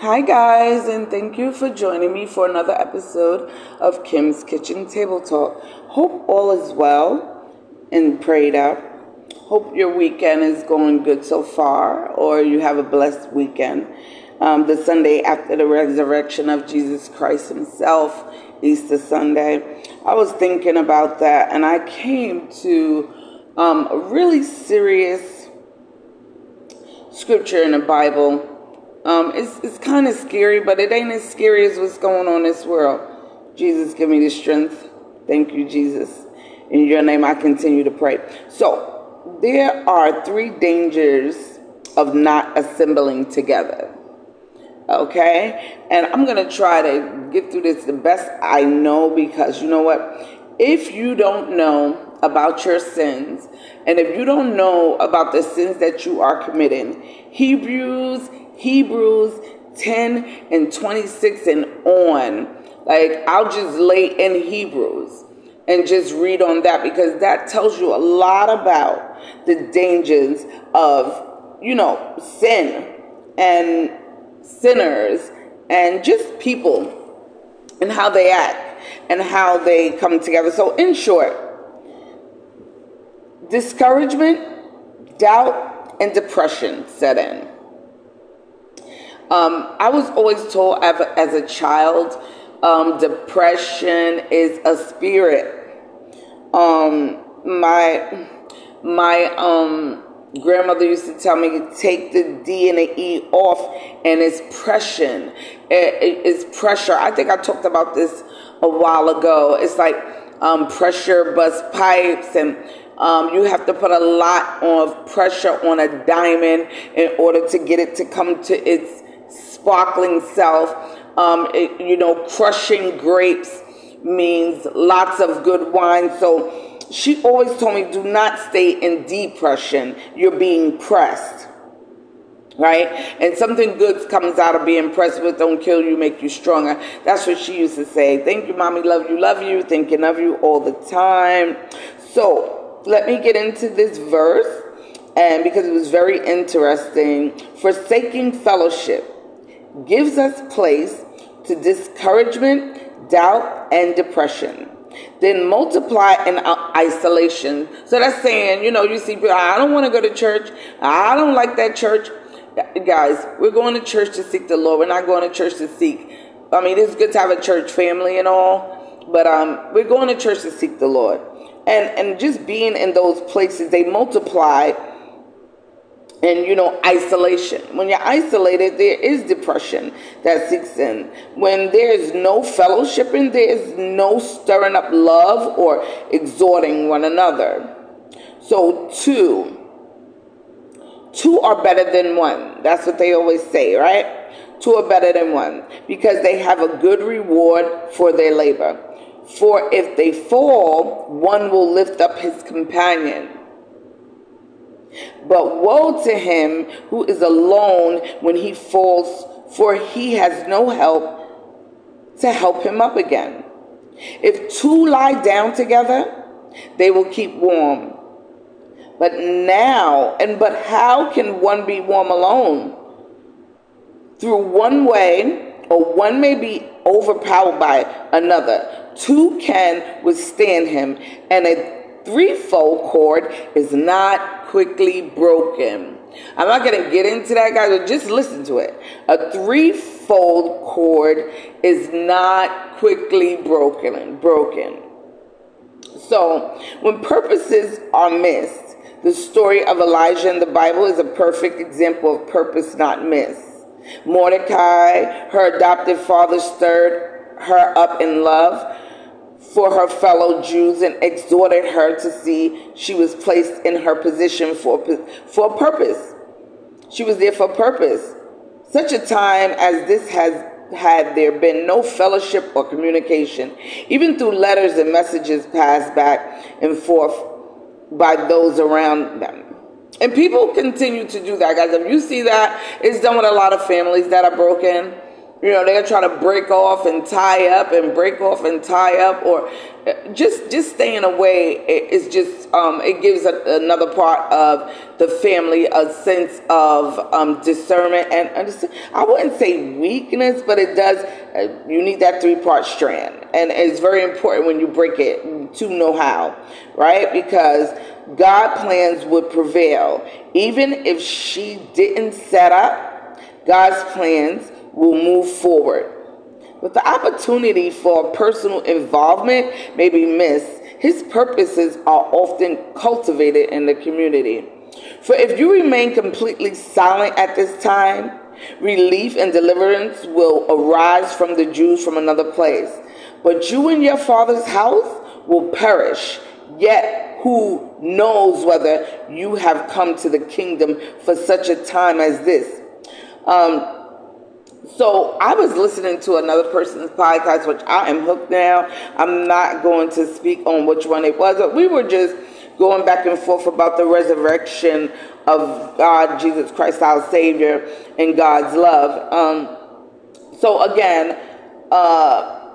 Hi, guys, and thank you for joining me for another episode of Kim's Kitchen Table Talk. Hope all is well and prayed up. Hope your weekend is going good so far, or you have a blessed weekend. Um, the Sunday after the resurrection of Jesus Christ Himself, Easter Sunday. I was thinking about that, and I came to um, a really serious scripture in the Bible um, it's it's kind of scary, but it ain't as scary as what's going on in this world. Jesus, give me the strength. Thank you, Jesus. In your name, I continue to pray. So, there are three dangers of not assembling together. Okay? And I'm going to try to get through this the best I know because you know what? If you don't know about your sins, and if you don't know about the sins that you are committing, Hebrews Hebrews 10 and 26 and on. Like, I'll just lay in Hebrews and just read on that because that tells you a lot about the dangers of, you know, sin and sinners and just people and how they act and how they come together. So, in short, discouragement, doubt, and depression set in. Um, I was always told as a child, um, depression is a spirit. Um, my my um, grandmother used to tell me, to take the D and the E off, and it's pressure. it's pressure. I think I talked about this a while ago. It's like um, pressure bust pipes and um, you have to put a lot of pressure on a diamond in order to get it to come to its sparkling self. Um, it, you know, crushing grapes means lots of good wine. So she always told me, do not stay in depression. You're being pressed. Right? And something good comes out of being pressed with. Don't kill you, make you stronger. That's what she used to say. Thank you, mommy. Love you, love you. Thinking of you all the time. So let me get into this verse. And because it was very interesting, forsaking fellowship gives us place to discouragement, doubt, and depression. Then multiply in isolation. So that's saying, you know, you see, I don't want to go to church. I don't like that church. Guys, we're going to church to seek the Lord. We're not going to church to seek. I mean, it's good to have a church family and all, but um, we're going to church to seek the Lord. And and just being in those places, they multiply and you know isolation. When you're isolated there is depression that seeks in. When there's no fellowshipping there's no stirring up love or exhorting one another. So two. Two are better than one. That's what they always say right? Two are better than one because they have a good reward for their labor. For if they fall one will lift up his companion but woe to him who is alone when he falls, for he has no help to help him up again. If two lie down together, they will keep warm. But now, and but how can one be warm alone? Through one way, or one may be overpowered by another. Two can withstand him, and a threefold cord is not quickly broken. I'm not going to get into that, guys, but just listen to it. A threefold cord is not quickly broken. Broken. So, when purposes are missed, the story of Elijah in the Bible is a perfect example of purpose not missed. Mordecai, her adopted father, stirred her up in love for her fellow Jews and exhorted her to see she was placed in her position for, for a purpose. She was there for a purpose. Such a time as this has had there been no fellowship or communication, even through letters and messages passed back and forth by those around them. And people continue to do that, guys. If you see that, it's done with a lot of families that are broken you know they're trying to break off and tie up and break off and tie up or just just staying away is just um, it gives a, another part of the family a sense of um, discernment and I wouldn't say weakness, but it does. Uh, you need that three part strand, and it's very important when you break it to know how, right? Because God plans would prevail, even if she didn't set up. God's plans will move forward but the opportunity for personal involvement may be missed. His purposes are often cultivated in the community. For if you remain completely silent at this time, relief and deliverance will arise from the Jews from another place. But you and your father's house will perish. Yet who knows whether you have come to the kingdom for such a time as this? Um, so I was listening to another person's podcast, which I am hooked now. I'm not going to speak on which one it was, but we were just going back and forth about the resurrection of God, Jesus Christ, our Savior, and God's love. Um, so again, uh,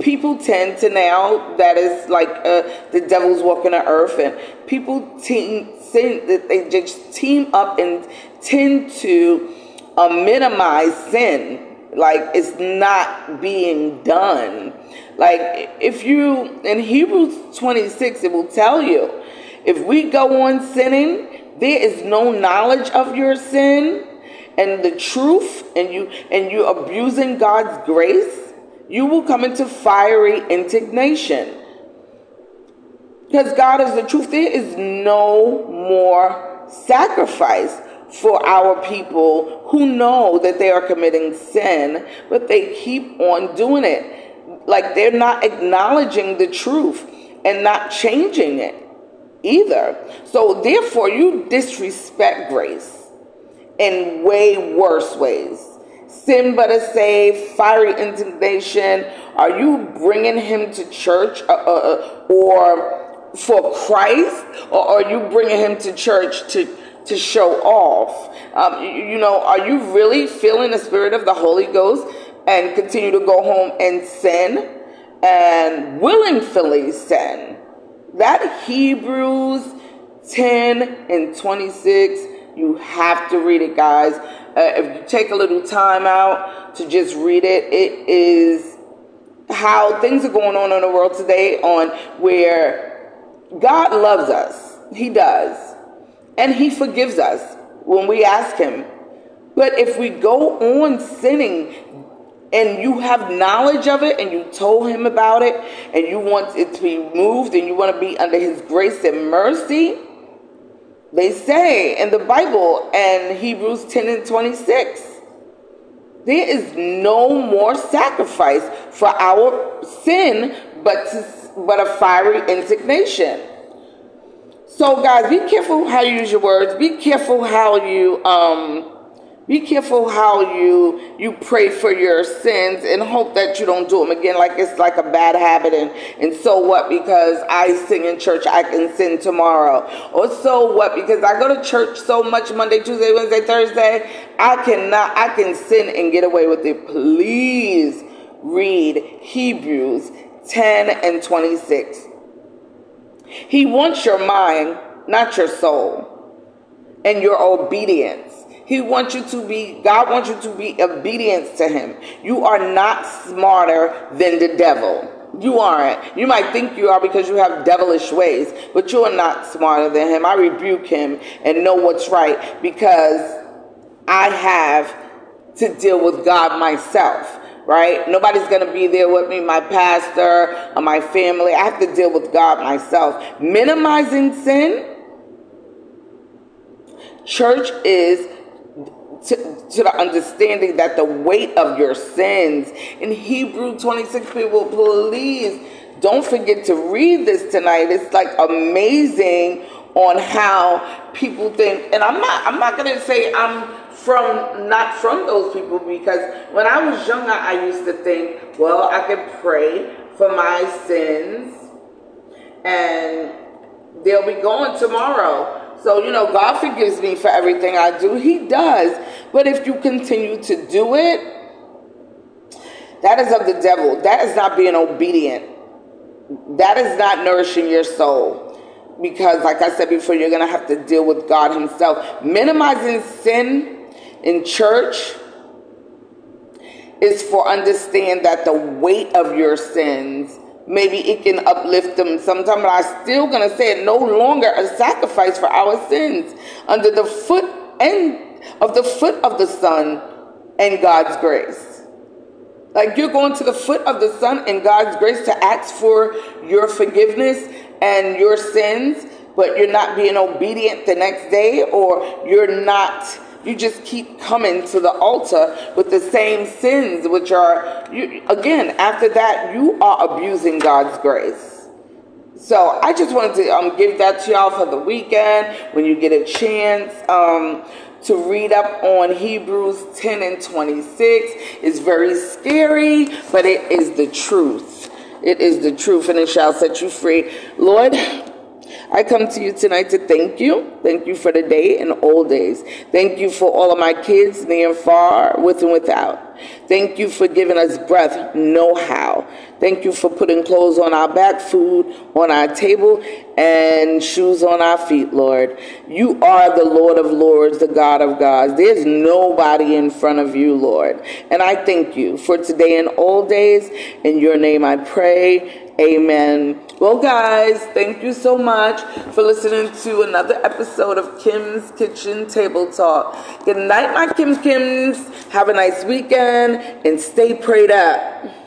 people tend to now that is like uh, the devil's walking the earth, and people team, they just team up and tend to uh, minimize sin. Like it's not being done. Like if you in hebrews 26 it will tell you if we go on sinning there is no knowledge of your sin and the truth and you and you abusing god's grace you will come into fiery indignation. Because god is the truth. There is no more sacrifice for our people who know that they are committing sin, but they keep on doing it. Like they're not acknowledging the truth and not changing it either. So therefore, you disrespect grace in way worse ways. Sin but a save, fiery indignation. Are you bringing him to church uh, uh, uh or for Christ, or are you bringing him to church to to show off. Um, you, you know, are you really feeling the spirit of the Holy Ghost and continue to go home and sin and willingly sin? That Hebrews 10 and 26, you have to read it, guys. Uh, if you take a little time out to just read it, it is how things are going on in the world today on where God loves us. He does and he forgives us when we ask him. But if we go on sinning and you have knowledge of it and you told him about it and you want it to be moved and you want to be under his grace and mercy, they say in the Bible and Hebrews 10 and 26, there is no more sacrifice for our sin but, to, but a fiery indignation. So, guys, be careful how you use your words. Be careful how you um, be careful how you you pray for your sins and hope that you don't do them again. Like it's like a bad habit, and and so what? Because I sing in church, I can sin tomorrow. Or so what? Because I go to church so much Monday, Tuesday, Wednesday, Thursday, I cannot. I can sin and get away with it. Please read Hebrews ten and twenty six. He wants your mind, not your soul, and your obedience. He wants you to be, God wants you to be obedient to Him. You are not smarter than the devil. You aren't. You might think you are because you have devilish ways, but you are not smarter than him. I rebuke him and know what's right because I have to deal with God myself right? Nobody's going to be there with me, my pastor or my family. I have to deal with God myself. Minimizing sin, church is to, to, the understanding that the weight of your sins in Hebrew 26 people, please don't forget to read this tonight. It's like amazing on how people think, and I'm not I'm not gonna say I'm from not from those people because when I was younger, I used to think, well, I can pray for my sins and they'll be gone tomorrow. So, you know, God forgives me for everything I do. He does. But if you continue to do it, That is of the devil. That is not being obedient. That is not nourishing your soul. Because, like I said before, you're going to have to deal with God Himself. Minimizing sin in church is for understand that the weight of your sins maybe it can uplift them sometime but i'm still going to say it no longer a sacrifice for our sins. Under the foot and of the foot of the son and god's grace. Like you're going to the foot of the son and god's grace to ask for your forgiveness and your sins but you're not being obedient the next day or you're not you just keep coming to the altar with the same sins, which are, you, again, after that, you are abusing God's grace. So I just wanted to um, give that to y'all for the weekend when you get a chance um, to read up on Hebrews 10 and 26. It's very scary, but it is the truth. It is the truth, and it shall set you free. Lord, I come to you tonight to thank you. Thank you for the day and all days. Thank you for all of my kids, near and far, with and without. Thank you for giving us breath, know how. Thank you for putting clothes on our back, food on our table, and shoes on our feet, Lord. You are the Lord of Lords, the God of gods. There's nobody in front of you, Lord. And I thank you for today and all days. In your name I pray. Amen. Well, guys, thank you so much for listening to another episode of Kim's Kitchen Table Talk. Good night, my Kim Kims. Have a nice weekend and stay prayed up.